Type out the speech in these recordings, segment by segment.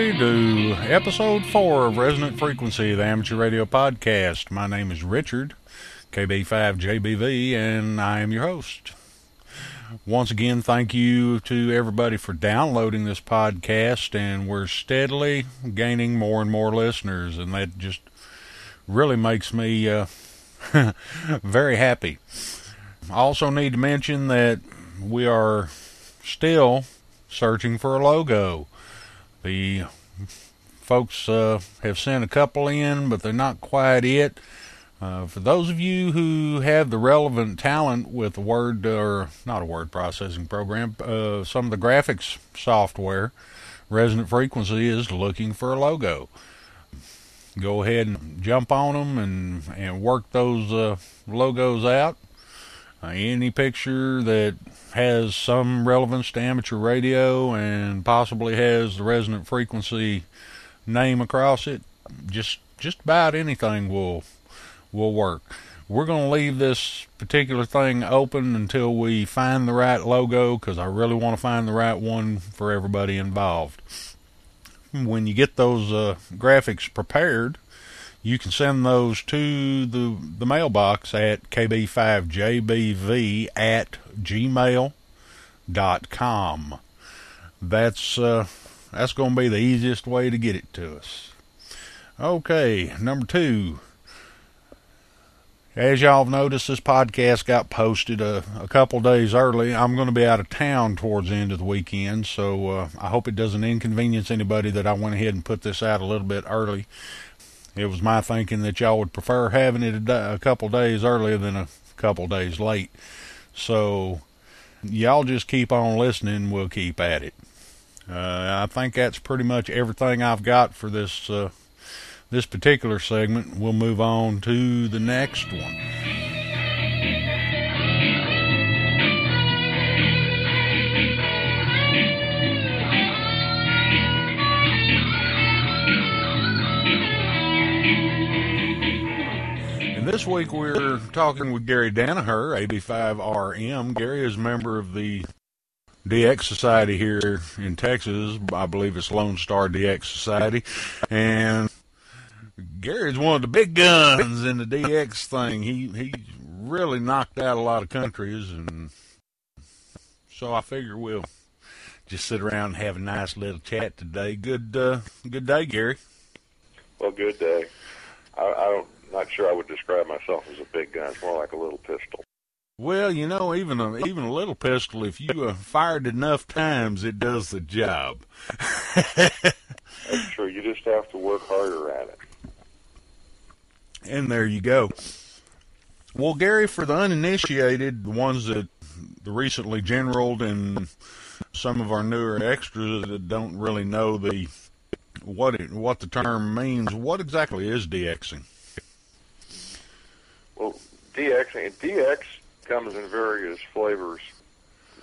Everybody, to episode four of Resonant Frequency, the amateur radio podcast. My name is Richard, KB5JBV, and I am your host. Once again, thank you to everybody for downloading this podcast, and we're steadily gaining more and more listeners, and that just really makes me uh, very happy. I also need to mention that we are still searching for a logo. The folks uh, have sent a couple in, but they're not quite it. Uh, for those of you who have the relevant talent with a word or not a word processing program, uh, some of the graphics software, Resonant Frequency is looking for a logo. Go ahead and jump on them and and work those uh, logos out. Uh, any picture that has some relevance to amateur radio and possibly has the resonant frequency name across it, just just about anything will will work. We're going to leave this particular thing open until we find the right logo because I really want to find the right one for everybody involved. When you get those uh, graphics prepared, you can send those to the the mailbox at kb5jbv at gmail.com. That's uh, that's going to be the easiest way to get it to us. Okay, number two. As y'all have noticed, this podcast got posted a, a couple days early. I'm going to be out of town towards the end of the weekend, so uh, I hope it doesn't inconvenience anybody that I went ahead and put this out a little bit early. It was my thinking that y'all would prefer having it a, a couple days earlier than a couple days late. So y'all just keep on listening. We'll keep at it. Uh, I think that's pretty much everything I've got for this uh, this particular segment. We'll move on to the next one. This week we're talking with Gary Danaher, AB5RM. Gary is a member of the DX Society here in Texas. I believe it's Lone Star DX Society. And Gary's one of the big guns in the DX thing. He he really knocked out a lot of countries, and so I figure we'll just sit around and have a nice little chat today. Good uh, good day, Gary. Well, good day. I, I don't not sure I would describe myself as a big gun. It's more like a little pistol. Well, you know, even a even a little pistol, if you uh, fired enough times, it does the job. That's true. You just have to work harder at it. And there you go. Well, Gary, for the uninitiated, the ones that the recently generaled and some of our newer extras that don't really know the what it, what the term means, what exactly is DXing? Well, DXing DX comes in various flavors.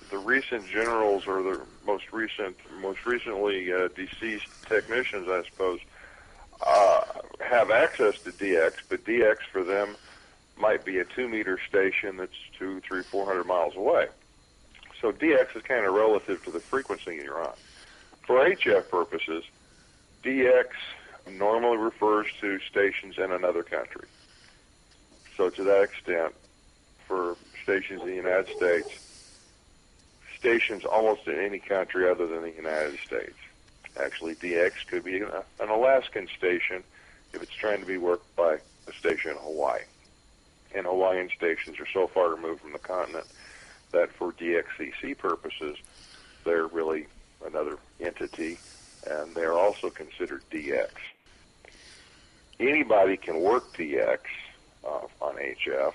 The recent generals or the most recent, most recently uh, deceased technicians, I suppose, uh, have access to DX, but DX for them might be a two meter station that's two, three, four hundred miles away. So DX is kind of relative to the frequency you're on. For HF purposes, DX normally refers to stations in another country. So to that extent, for stations in the United States, stations almost in any country other than the United States. Actually, DX could be an Alaskan station if it's trying to be worked by a station in Hawaii. And Hawaiian stations are so far removed from the continent that for DXCC purposes, they're really another entity, and they're also considered DX. Anybody can work DX uh, on HF.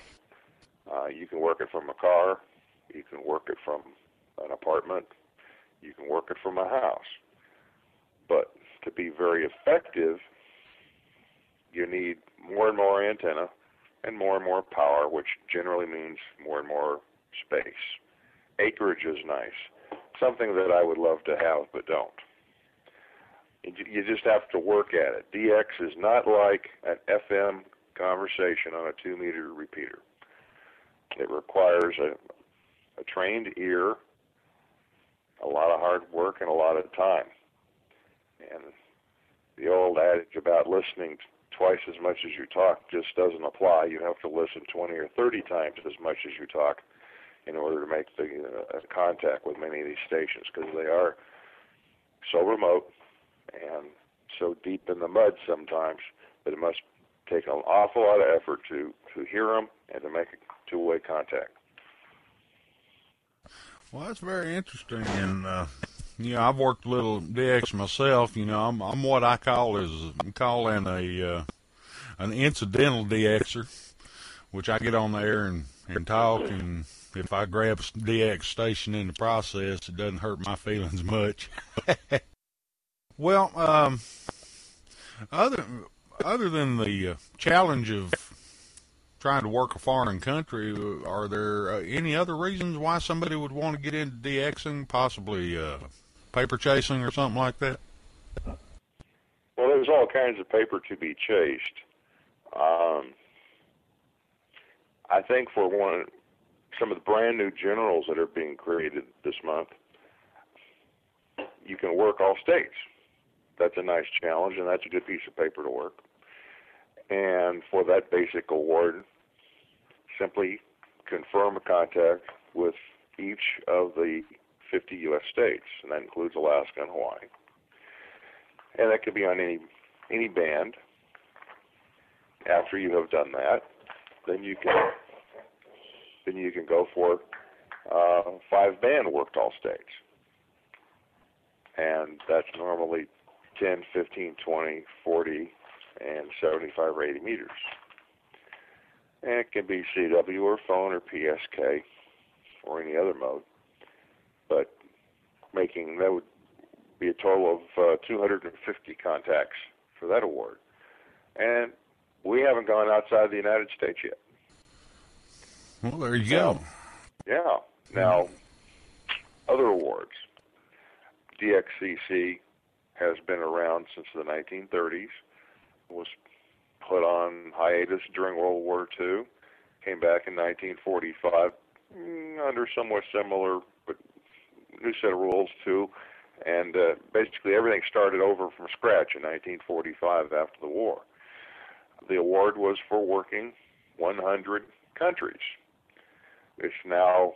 Uh, you can work it from a car, you can work it from an apartment, you can work it from a house. But to be very effective, you need more and more antenna and more and more power, which generally means more and more space. Acreage is nice, something that I would love to have but don't. You just have to work at it. DX is not like an FM conversation on a two meter repeater. It requires a, a trained ear, a lot of hard work, and a lot of time. And the old adage about listening twice as much as you talk just doesn't apply. You have to listen 20 or 30 times as much as you talk in order to make the uh, contact with many of these stations because they are so remote and so deep in the mud sometimes that it must take an awful lot of effort to to hear them and to make a two-way contact. Well, that's very interesting, and uh, you know, I've worked a little DX myself. You know, I'm I'm what I call is calling a uh, an incidental DXer, which I get on there and and talk, and if I grab DX station in the process, it doesn't hurt my feelings much. well, um, other other than the uh, challenge of trying to work a foreign country, are there uh, any other reasons why somebody would want to get into DXing, possibly uh, paper chasing or something like that? Well, there's all kinds of paper to be chased. Um, I think for one, some of the brand new generals that are being created this month, you can work all states. That's a nice challenge, and that's a good piece of paper to work. And for that basic award, simply confirm a contact with each of the 50 U.S. states, and that includes Alaska and Hawaii. And that could be on any any band. After you have done that, then you can then you can go for uh, five band worked all states, and that's normally 10, 15, 20, 40, and 75 or 80 meters. And it can be CW or phone or PSK or any other mode. But making that would be a total of uh, 250 contacts for that award. And we haven't gone outside the United States yet. Well, there you go. Yeah. Now, other awards. DXCC has been around since the 1930s. Was put on hiatus during World War II. Came back in 1945 mm, under somewhat similar but new set of rules too. And uh, basically everything started over from scratch in 1945 after the war. The award was for working 100 countries. It's now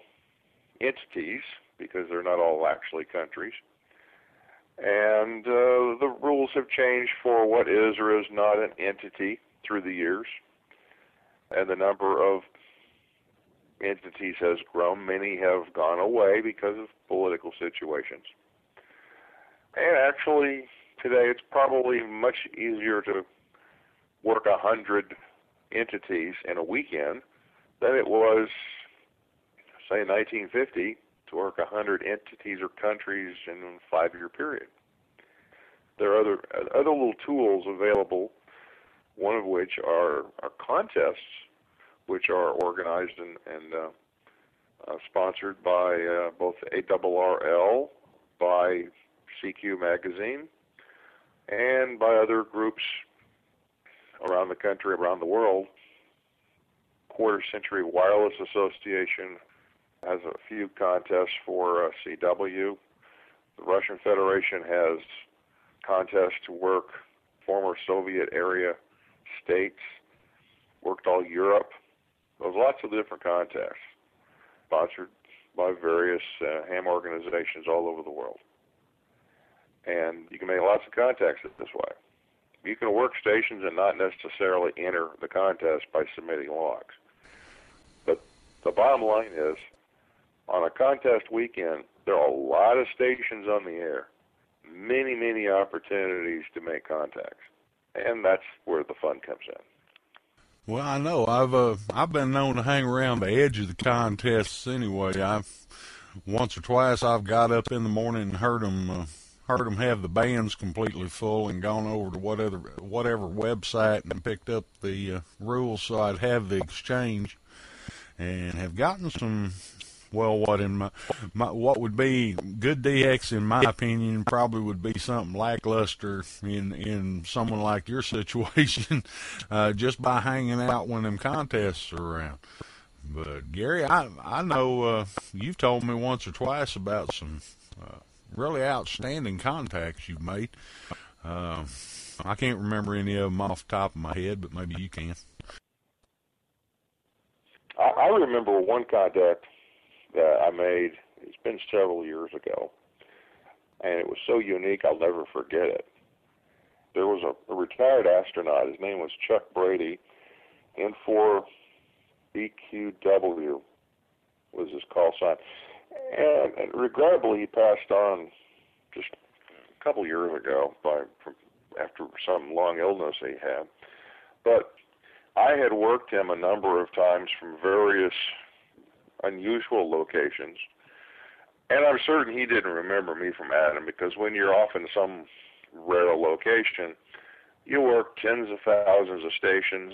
entities because they're not all actually countries. And uh, the rules have changed for what is or is not an entity through the years. And the number of entities has grown. Many have gone away because of political situations. And actually, today it's probably much easier to work a hundred entities in a weekend than it was, say, in 1950 to work hundred entities or countries in a five-year period. There are other other little tools available. One of which are, are contests, which are organized and, and uh, uh, sponsored by uh, both ARRL, by CQ Magazine, and by other groups around the country, around the world. Quarter Century Wireless Association has a few contests for uh, CW. The Russian Federation has contests to work former Soviet area states, worked all Europe. There's lots of different contests sponsored by various uh, ham organizations all over the world. And you can make lots of contacts this way. You can work stations and not necessarily enter the contest by submitting logs. But the bottom line is on a contest weekend, there are a lot of stations on the air, many, many opportunities to make contacts, and that's where the fun comes in. Well, I know I've uh, I've been known to hang around the edge of the contests anyway. I've once or twice I've got up in the morning and heard them uh, heard them have the bands completely full and gone over to whatever whatever website and picked up the uh, rules so I'd have the exchange and have gotten some well, what in my, my what would be good DX in my opinion probably would be something lackluster in in someone like your situation, uh, just by hanging out when them contests are around. But Gary, I I know uh, you've told me once or twice about some uh, really outstanding contacts you've made. Uh, I can't remember any of them off the top of my head, but maybe you can. I, I remember one contact that I made. It's been several years ago, and it was so unique I'll never forget it. There was a, a retired astronaut. His name was Chuck Brady. N4 BQW was his call sign, and, and regrettably he passed on just a couple years ago by from after some long illness he had. But I had worked him a number of times from various unusual locations. And I'm certain he didn't remember me from Adam because when you're off in some rare location, you work tens of thousands of stations,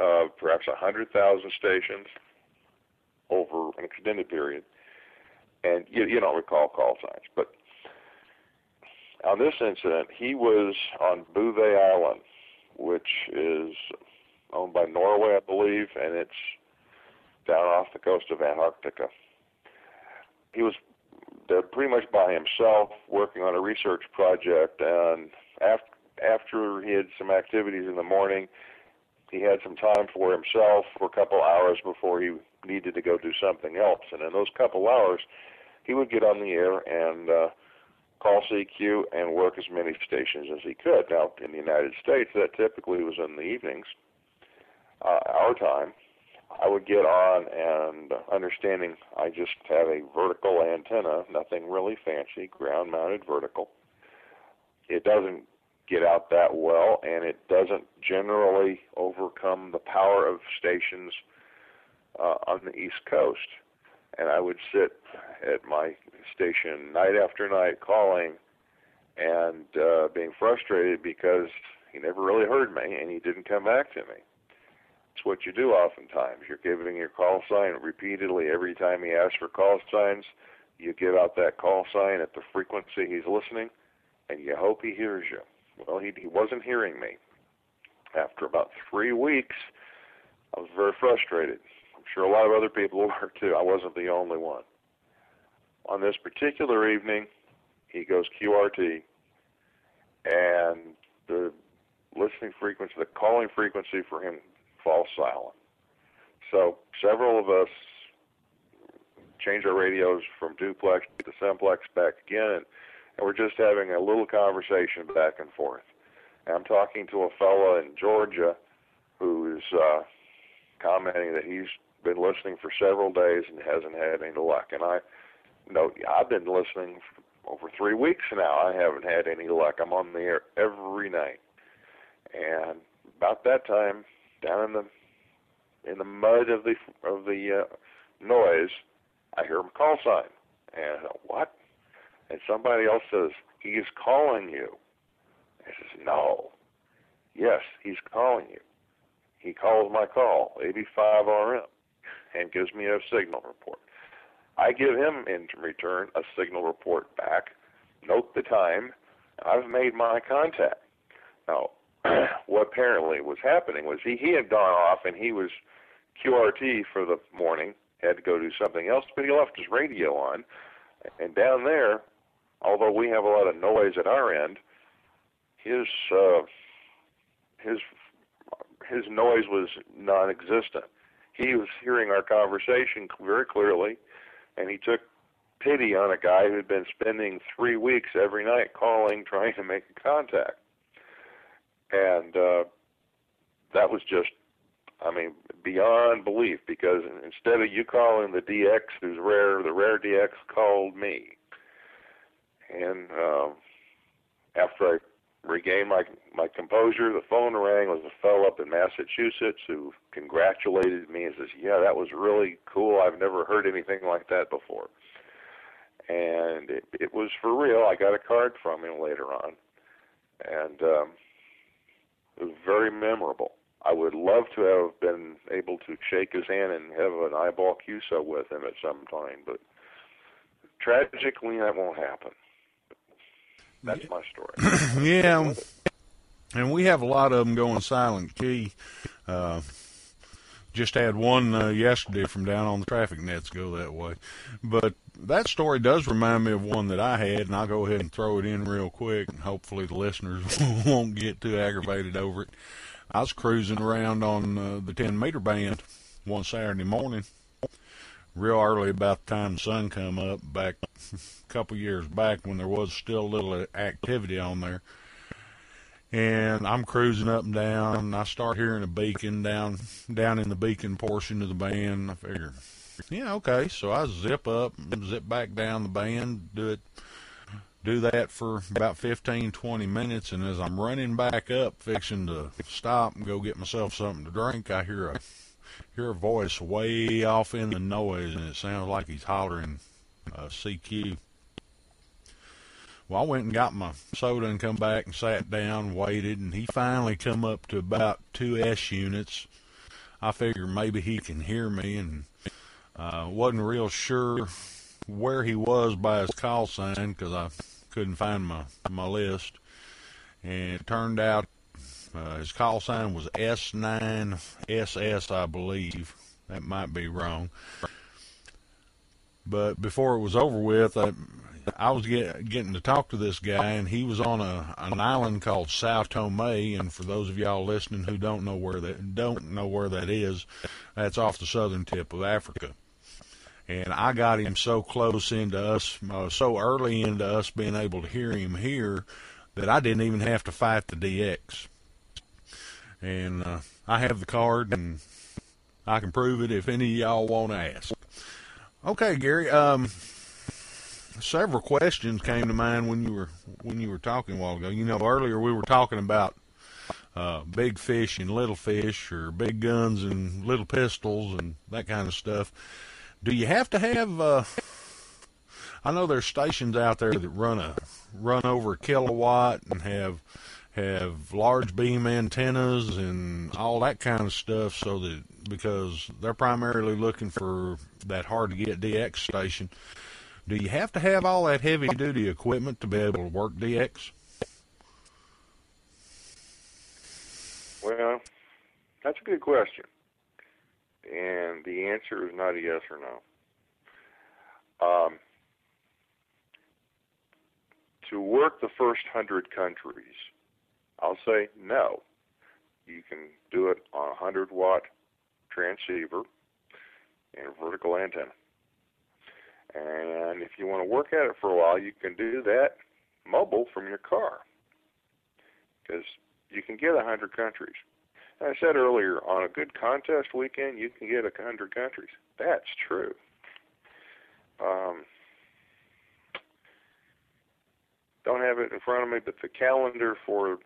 uh, perhaps a hundred thousand stations over an extended period, and you, you don't recall call signs. But on this incident, he was on Bouvet Island, which is owned by Norway, I believe, and it's down off the coast of Antarctica. He was pretty much by himself working on a research project, and after after he had some activities in the morning, he had some time for himself for a couple hours before he needed to go do something else. And in those couple hours, he would get on the air and uh, call CQ and work as many stations as he could. Now, in the United States, that typically was in the evenings, uh, our time. I would get on and understanding I just have a vertical antenna, nothing really fancy, ground mounted vertical. It doesn't get out that well and it doesn't generally overcome the power of stations uh, on the East Coast. And I would sit at my station night after night calling and uh, being frustrated because he never really heard me and he didn't come back to me. It's what you do oftentimes. You're giving your call sign repeatedly every time he asks for call signs. You give out that call sign at the frequency he's listening, and you hope he hears you. Well, he, he wasn't hearing me. After about three weeks, I was very frustrated. I'm sure a lot of other people were too. I wasn't the only one. On this particular evening, he goes QRT, and the listening frequency, the calling frequency for him falls silent. So several of us change our radios from duplex to simplex back again, and we're just having a little conversation back and forth. And I'm talking to a fellow in Georgia who's uh, commenting that he's been listening for several days and hasn't had any luck. And I know I've been listening for over three weeks now. I haven't had any luck. I'm on the air every night. And about that time, down in the in the mud of the of the uh, noise, I hear him call sign. And I thought, what? And somebody else says, he is calling you. I says, no. Yes, he's calling you. He calls my call, AB5RM, and gives me a signal report. I give him in return a signal report back, note the time, I've made my contact. Now, what apparently was happening was he, he had gone off and he was QRT for the morning, had to go do something else, but he left his radio on. And down there, although we have a lot of noise at our end, his uh, his his noise was non-existent. He was hearing our conversation very clearly, and he took pity on a guy who'd been spending three weeks every night calling, trying to make contact and uh, that was just, I mean, beyond belief. Because instead of you calling the DX, who's rare, the rare DX called me, and uh, after I regained my my composure, the phone rang. It was a fellow up in Massachusetts who congratulated me and says, "Yeah, that was really cool. I've never heard anything like that before." And it, it was for real. I got a card from him later on, and um, it was very memorable. I would love to have been able to shake his hand and have an eyeball QSO with him at some time, but tragically that won't happen. That's my story. yeah, and we have a lot of them going silent key. Uh, just had one uh, yesterday from down on the traffic nets go that way. But that story does remind me of one that I had, and I'll go ahead and throw it in real quick, and hopefully the listeners won't get too aggravated over it. I was cruising around on uh, the 10 meter band one Saturday morning, real early about the time the sun come up, back a couple years back when there was still a little activity on there and I'm cruising up and down, and I start hearing a beacon down down in the beacon portion of the band. I figure, yeah, okay. So I zip up, zip back down the band, do it, do that for about 15, 20 minutes, and as I'm running back up, fixing to stop and go get myself something to drink, I hear a hear a voice way off in the noise, and it sounds like he's hollering uh, CQ. Well, I went and got my soda and come back and sat down, waited, and he finally come up to about two S units. I figured maybe he can hear me, and uh, wasn't real sure where he was by his call sign because I couldn't find my my list. And it turned out uh, his call sign was S9SS, I believe. That might be wrong. But before it was over with, I, I was get, getting to talk to this guy, and he was on a an island called Sao Tome. And for those of y'all listening who don't know where that don't know where that is, that's off the southern tip of Africa. And I got him so close into us, uh, so early into us being able to hear him here, that I didn't even have to fight the DX. And uh, I have the card, and I can prove it if any of y'all want to ask. Okay, Gary. Um, several questions came to mind when you were when you were talking a while ago. You know, earlier we were talking about uh, big fish and little fish, or big guns and little pistols, and that kind of stuff. Do you have to have? Uh, I know there's stations out there that run a run over a kilowatt and have have large beam antennas and all that kind of stuff, so that because they're primarily looking for that hard to get DX station. Do you have to have all that heavy duty equipment to be able to work DX? Well, that's a good question. And the answer is not a yes or no. Um, to work the first hundred countries, I'll say no. You can do it on a 100 watt transceiver and a vertical antenna. And if you want to work at it for a while, you can do that mobile from your car because you can get a hundred countries. And I said earlier, on a good contest weekend, you can get a hundred countries. That's true. Um, don't have it in front of me, but the calendar for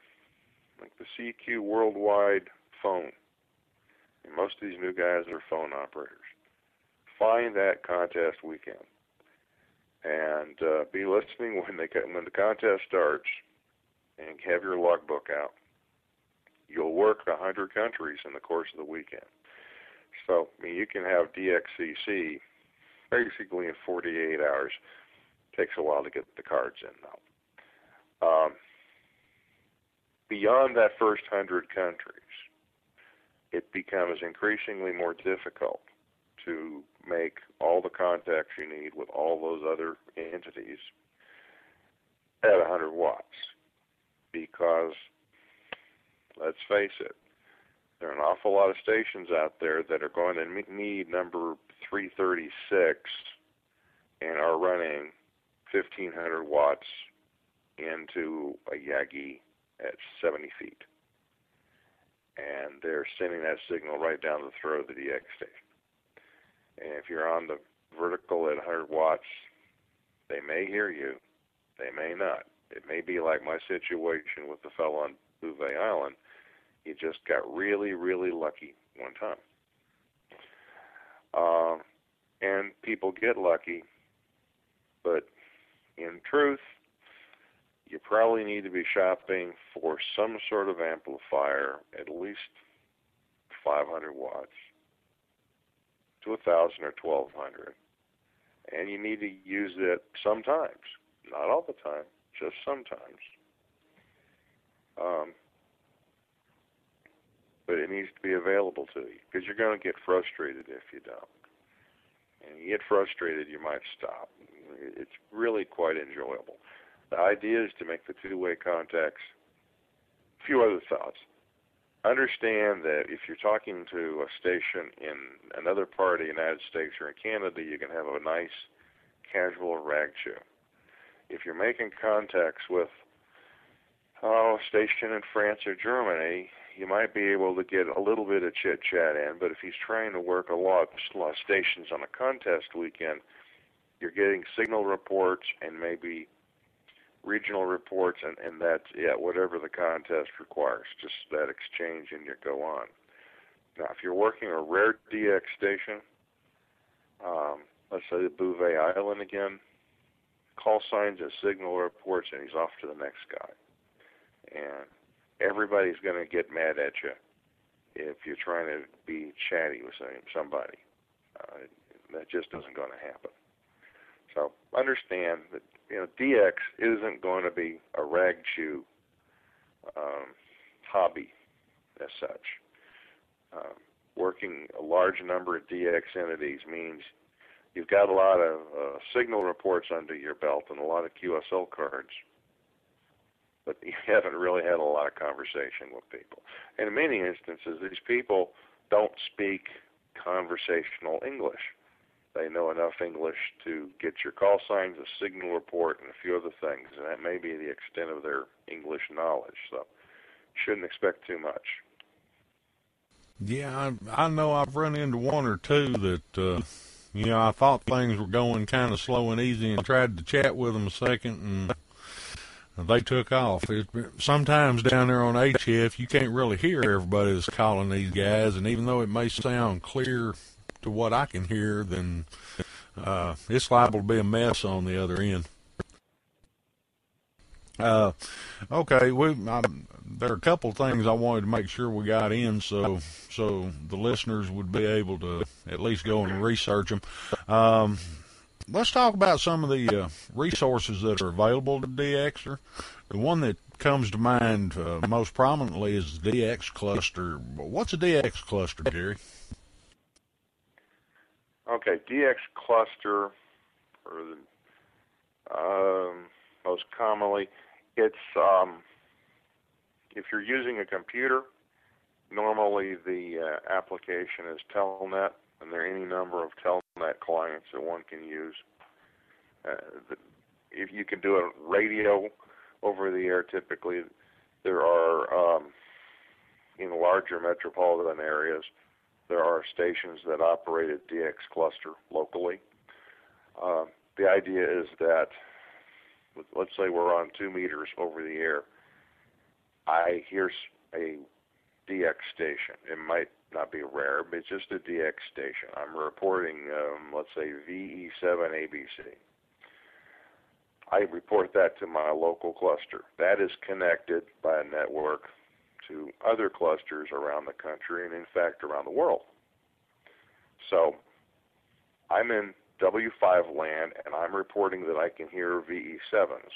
like the CQ Worldwide phone. And most of these new guys are phone operators. Find that contest weekend and uh, be listening when they when the contest starts, and have your logbook out. You'll work a hundred countries in the course of the weekend. So I mean, you can have DXCC basically in 48 hours. Takes a while to get the cards in though. Um, beyond that first hundred countries, it becomes increasingly more difficult to make all the contacts you need with all those other entities at 100 watts. Because, let's face it, there are an awful lot of stations out there that are going to need number 336 and are running 1500 watts into a Yagi at 70 feet. And they're sending that signal right down the throat of the DX station. And if you're on the vertical at 100 watts, they may hear you, they may not. It may be like my situation with the fellow on Bouvet Island. He just got really, really lucky one time. Uh, and people get lucky, but in truth, you probably need to be shopping for some sort of amplifier, at least 500 watts to a thousand or twelve hundred, and you need to use it sometimes, not all the time, just sometimes. Um, but it needs to be available to you because you're going to get frustrated if you don't. And you get frustrated, you might stop. It's really quite enjoyable. The idea is to make the two-way contacts. A few other thoughts. Understand that if you're talking to a station in another part of the United States or in Canada, you can have a nice casual rag chew. If you're making contacts with oh, a station in France or Germany, you might be able to get a little bit of chit chat in, but if he's trying to work a lot, a lot of stations on a contest weekend, you're getting signal reports and maybe regional reports, and, and that's yeah, whatever the contest requires, just that exchange, and you go on. Now, if you're working a rare DX station, um, let's say the Bouvet Island again, call signs and signal reports, and he's off to the next guy. And everybody's going to get mad at you if you're trying to be chatty with somebody. Uh, that just isn't going to happen. So understand that you know DX isn't going to be a rag chew um, hobby as such. Uh, working a large number of DX entities means you've got a lot of uh, signal reports under your belt and a lot of QSL cards but you haven't really had a lot of conversation with people. And in many instances, these people don't speak conversational English. They know enough English to get your call signs, a signal report, and a few other things, and that may be the extent of their English knowledge. So, shouldn't expect too much. Yeah, I, I know I've run into one or two that, uh, you know, I thought things were going kind of slow and easy, and tried to chat with them a second, and they took off. It, sometimes down there on HF, you can't really hear everybody that's calling these guys, and even though it may sound clear to what I can hear, then uh, it's liable to be a mess on the other end. Uh, okay, we um, there are a couple things I wanted to make sure we got in, so so the listeners would be able to at least go and research them. Um, let's talk about some of the uh, resources that are available to DXer. The one that comes to mind uh, most prominently is the DX cluster. What's a DX cluster, Gary? Okay, DX cluster, or the, um, most commonly, it's um, if you're using a computer. Normally, the uh, application is Telnet, and there are any number of Telnet clients that one can use. Uh, the, if you can do a radio over the air, typically there are um, in larger metropolitan areas there are stations that operate a DX cluster locally. Uh, the idea is that let's say we're on two meters over the air. I hear a DX station. It might not be rare, but it's just a DX station. I'm reporting, um, let's say, VE7ABC. I report that to my local cluster. That is connected by a network to other clusters around the country and, in fact, around the world. So I'm in W5 land and I'm reporting that I can hear VE7s.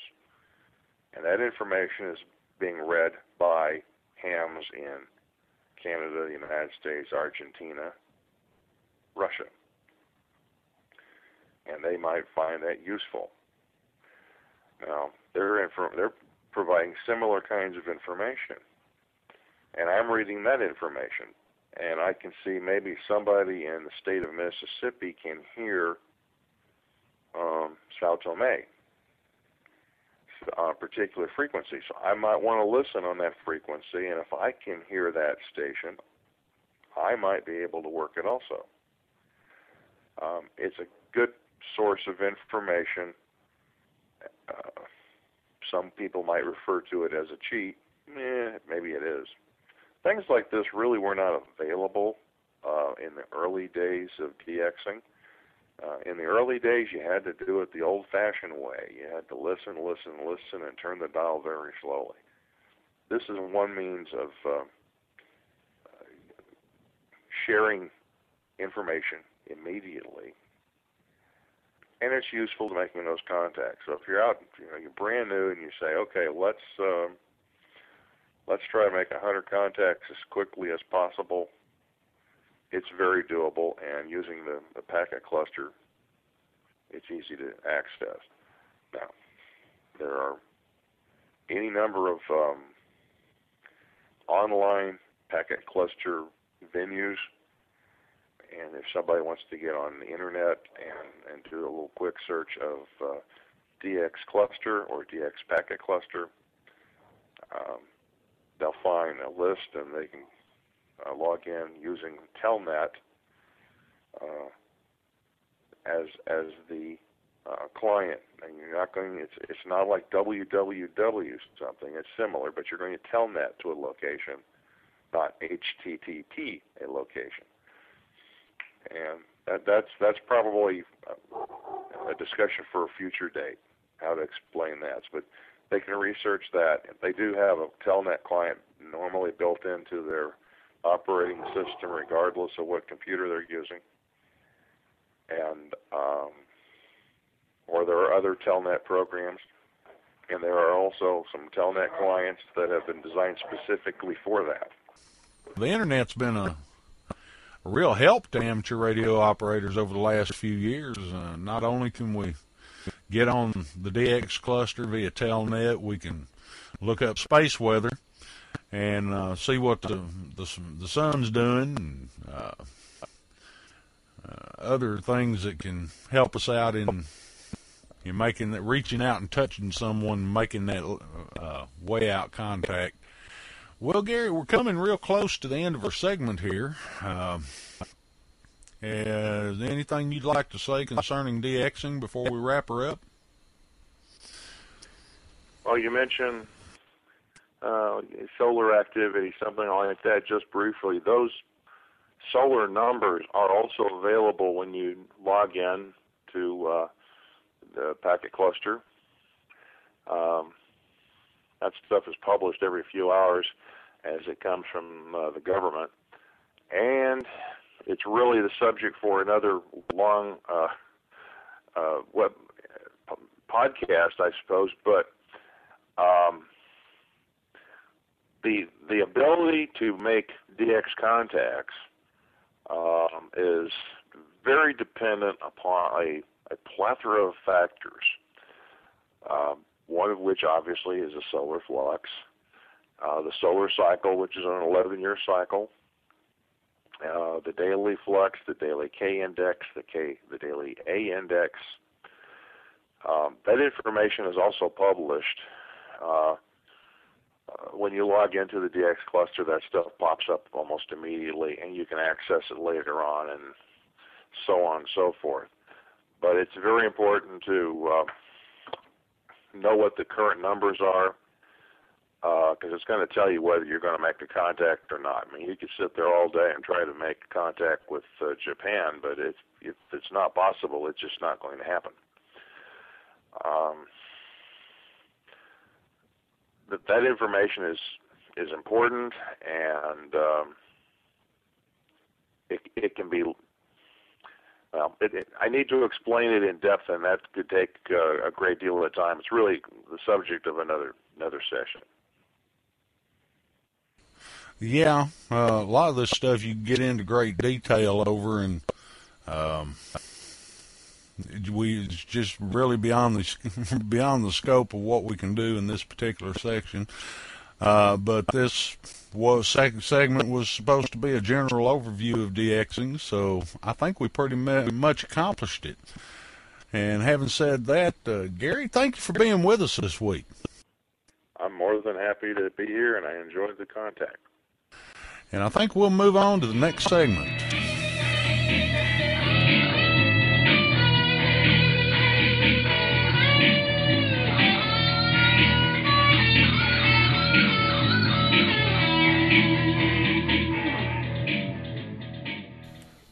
And that information is being read by hams in Canada, the United States, Argentina, Russia. And they might find that useful. Now, they're, infor- they're providing similar kinds of information. And I'm reading that information. And I can see maybe somebody in the state of Mississippi can hear um, Sao Tome on a particular frequency. So I might want to listen on that frequency, and if I can hear that station, I might be able to work it also. Um, it's a good source of information. Uh, some people might refer to it as a cheat. Eh, maybe it is. Things like this really were not available uh, in the early days of DXing. Uh, in the early days, you had to do it the old-fashioned way. You had to listen, listen, listen, and turn the dial very slowly. This is one means of uh, sharing information immediately, and it's useful to making those contacts. So if you're out, you know, you're brand new, and you say, okay, let's. Uh, let's try to make 100 contacts as quickly as possible. It's very doable, and using the, the packet cluster, it's easy to access. Now, there are any number of um, online packet cluster venues. And if somebody wants to get on the internet and, and do a little quick search of uh, DX cluster or DX packet cluster, um, they'll find a list and they can uh, log in using Telnet uh, as as the uh, client, and you're not going. It's it's not like www something. It's similar, but you're going to telnet to a location, not HTTP a location. And that, that's that's probably a discussion for a future date, how to explain that. But they can research that. They do have a telnet client normally built into their operating system, regardless of what computer they're using. And um, or there are other telnet programs, and there are also some telnet clients that have been designed specifically for that. The internet's been a, real help to amateur radio operators over the last few years. Uh, not only can we get on the DX cluster via Telnet, we can look up space weather and uh, see what the, the, the sun's doing and uh, uh, other things that can help us out in you're making that, reaching out and touching someone, making that uh, way out contact. Well, Gary, we're coming real close to the end of our segment here. Is anything you'd like to say concerning DXing before we wrap her up? Well, you mentioned uh, solar activity, something like that, just briefly. Those solar numbers are also available when you log in to uh, the packet cluster. Um, that stuff is published every few hours as it comes from uh, the government, and it's really the subject for another long uh, uh, web podcast, I suppose. But um, the the ability to make DX contacts um, is very dependent upon a a plethora of factors, um, one of which obviously is a solar flux, uh, the solar cycle, which is an 11 year cycle, uh, the daily flux, the daily K index, the K, the daily A index. Um, that information is also published. Uh, uh when you log into the DX cluster, that stuff pops up almost immediately, and you can access it later on, and so on and so forth but it's very important to uh, know what the current numbers are because uh, it's going to tell you whether you're going to make a contact or not. I mean, you could sit there all day and try to make contact with uh, Japan, but if, if it's not possible, it's just not going to happen. Um, that that information is is important, and um, it it can be well, it, it, I need to explain it in depth, and that could take uh, a great deal of time. It's really the subject of another another session. Yeah, uh, a lot of this stuff you get into great detail over, and um, we it's just really beyond the beyond the scope of what we can do in this particular section. Uh, but this was segment was supposed to be a general overview of DXing, so I think we pretty much accomplished it. And having said that, uh, Gary, thank you for being with us this week. I'm more than happy to be here, and I enjoyed the contact. And I think we'll move on to the next segment.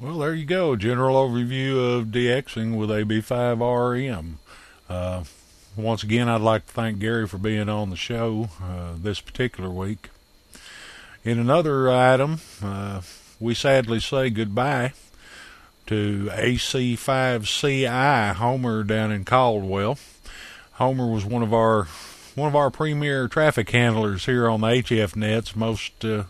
Well, there you go. General overview of DXing with AB5RM. Uh, once again, I'd like to thank Gary for being on the show uh, this particular week. In another item, uh, we sadly say goodbye to AC5CI Homer down in Caldwell. Homer was one of our one of our premier traffic handlers here on the HF nets, most uh,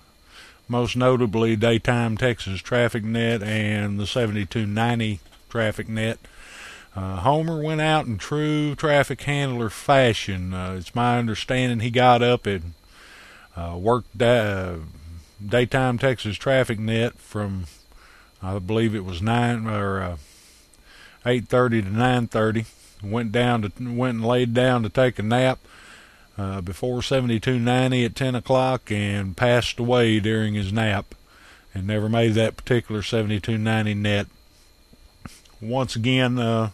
most notably Daytime Texas Traffic Net and the 7290 Traffic Net. Uh, Homer went out in true traffic handler fashion. Uh, it's my understanding he got up and uh, worked da- Daytime Texas Traffic Net from I believe it was nine or uh, eight thirty to nine thirty. Went down to went and laid down to take a nap uh, before seventy two ninety at ten o'clock and passed away during his nap and never made that particular seventy two ninety net. Once again, uh,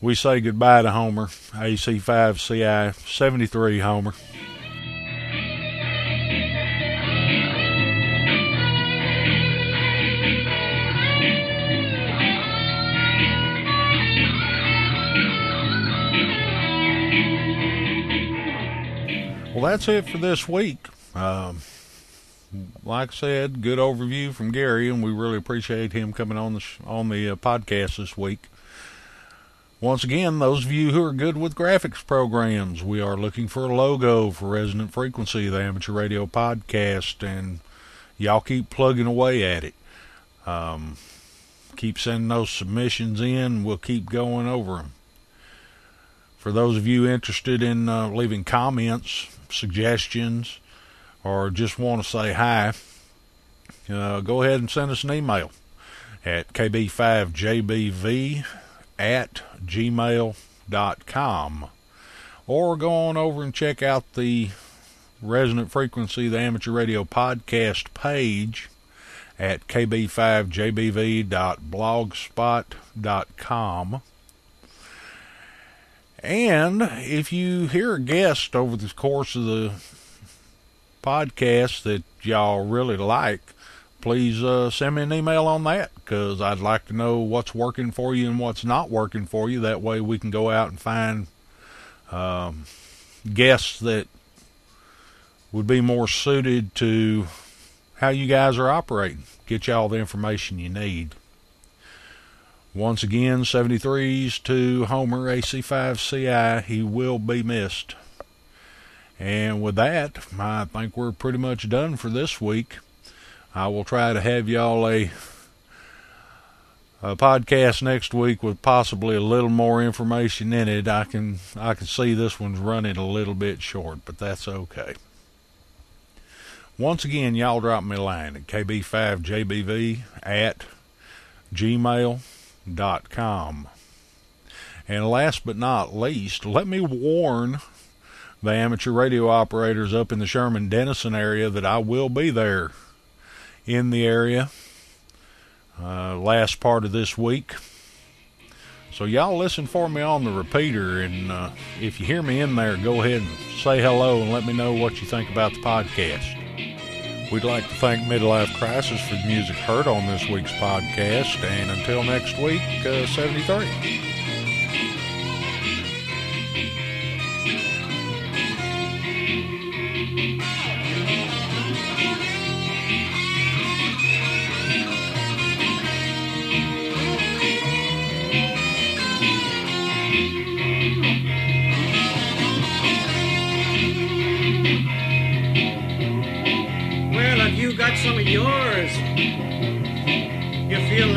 we say goodbye to Homer, AC5CI 73 Homer. Well, that's it for this week. Um, like I said, good overview from Gary, and we really appreciate him coming on the sh- on the uh, podcast this week. Once again, those of you who are good with graphics programs, we are looking for a logo for Resonant Frequency, the amateur radio podcast, and y'all keep plugging away at it. Um, keep sending those submissions in. We'll keep going over them. For those of you interested in uh, leaving comments, suggestions, or just want to say hi, uh, go ahead and send us an email at kb5jbv at gmail.com or go on over and check out the Resonant Frequency, the amateur radio podcast page at kb5jbv.blogspot.com. And if you hear a guest over the course of the podcast that y'all really like, please uh, send me an email on that because I'd like to know what's working for you and what's not working for you. That way we can go out and find um, guests that would be more suited to how you guys are operating. Get you all the information you need. Once again, 73s to Homer AC5CI. He will be missed. And with that, I think we're pretty much done for this week. I will try to have y'all a, a podcast next week with possibly a little more information in it. I can I can see this one's running a little bit short, but that's okay. Once again, y'all drop me a line at kb5jbv at gmail dot. And last but not least, let me warn the amateur radio operators up in the Sherman Denison area that I will be there in the area uh, last part of this week. So y'all listen for me on the repeater, and uh, if you hear me in there, go ahead and say hello and let me know what you think about the podcast. We'd like to thank Midlife Crisis for the music heard on this week's podcast, and until next week, uh, 73.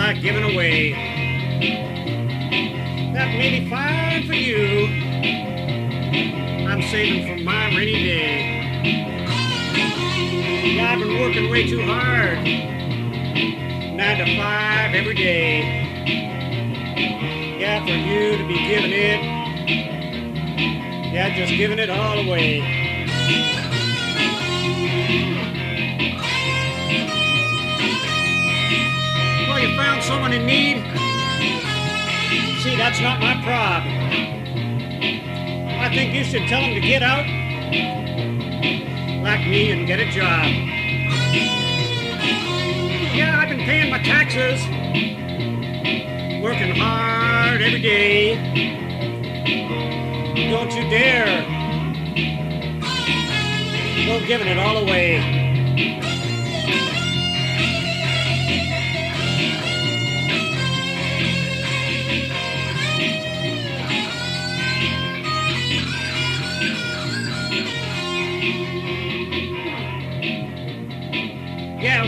Away, that may be fine for you. I'm saving for my rainy day. Yeah, I've been working way too hard, nine to five every day. Yeah, for you to be giving it, yeah, just giving it all away. In need? See, that's not my problem. I think you should tell them to get out like me and get a job. Yeah, I've been paying my taxes, working hard every day. Don't you dare go giving it all away.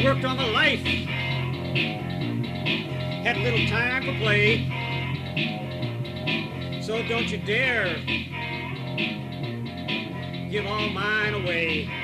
Worked all my life. Had little time for play. So don't you dare give all mine away.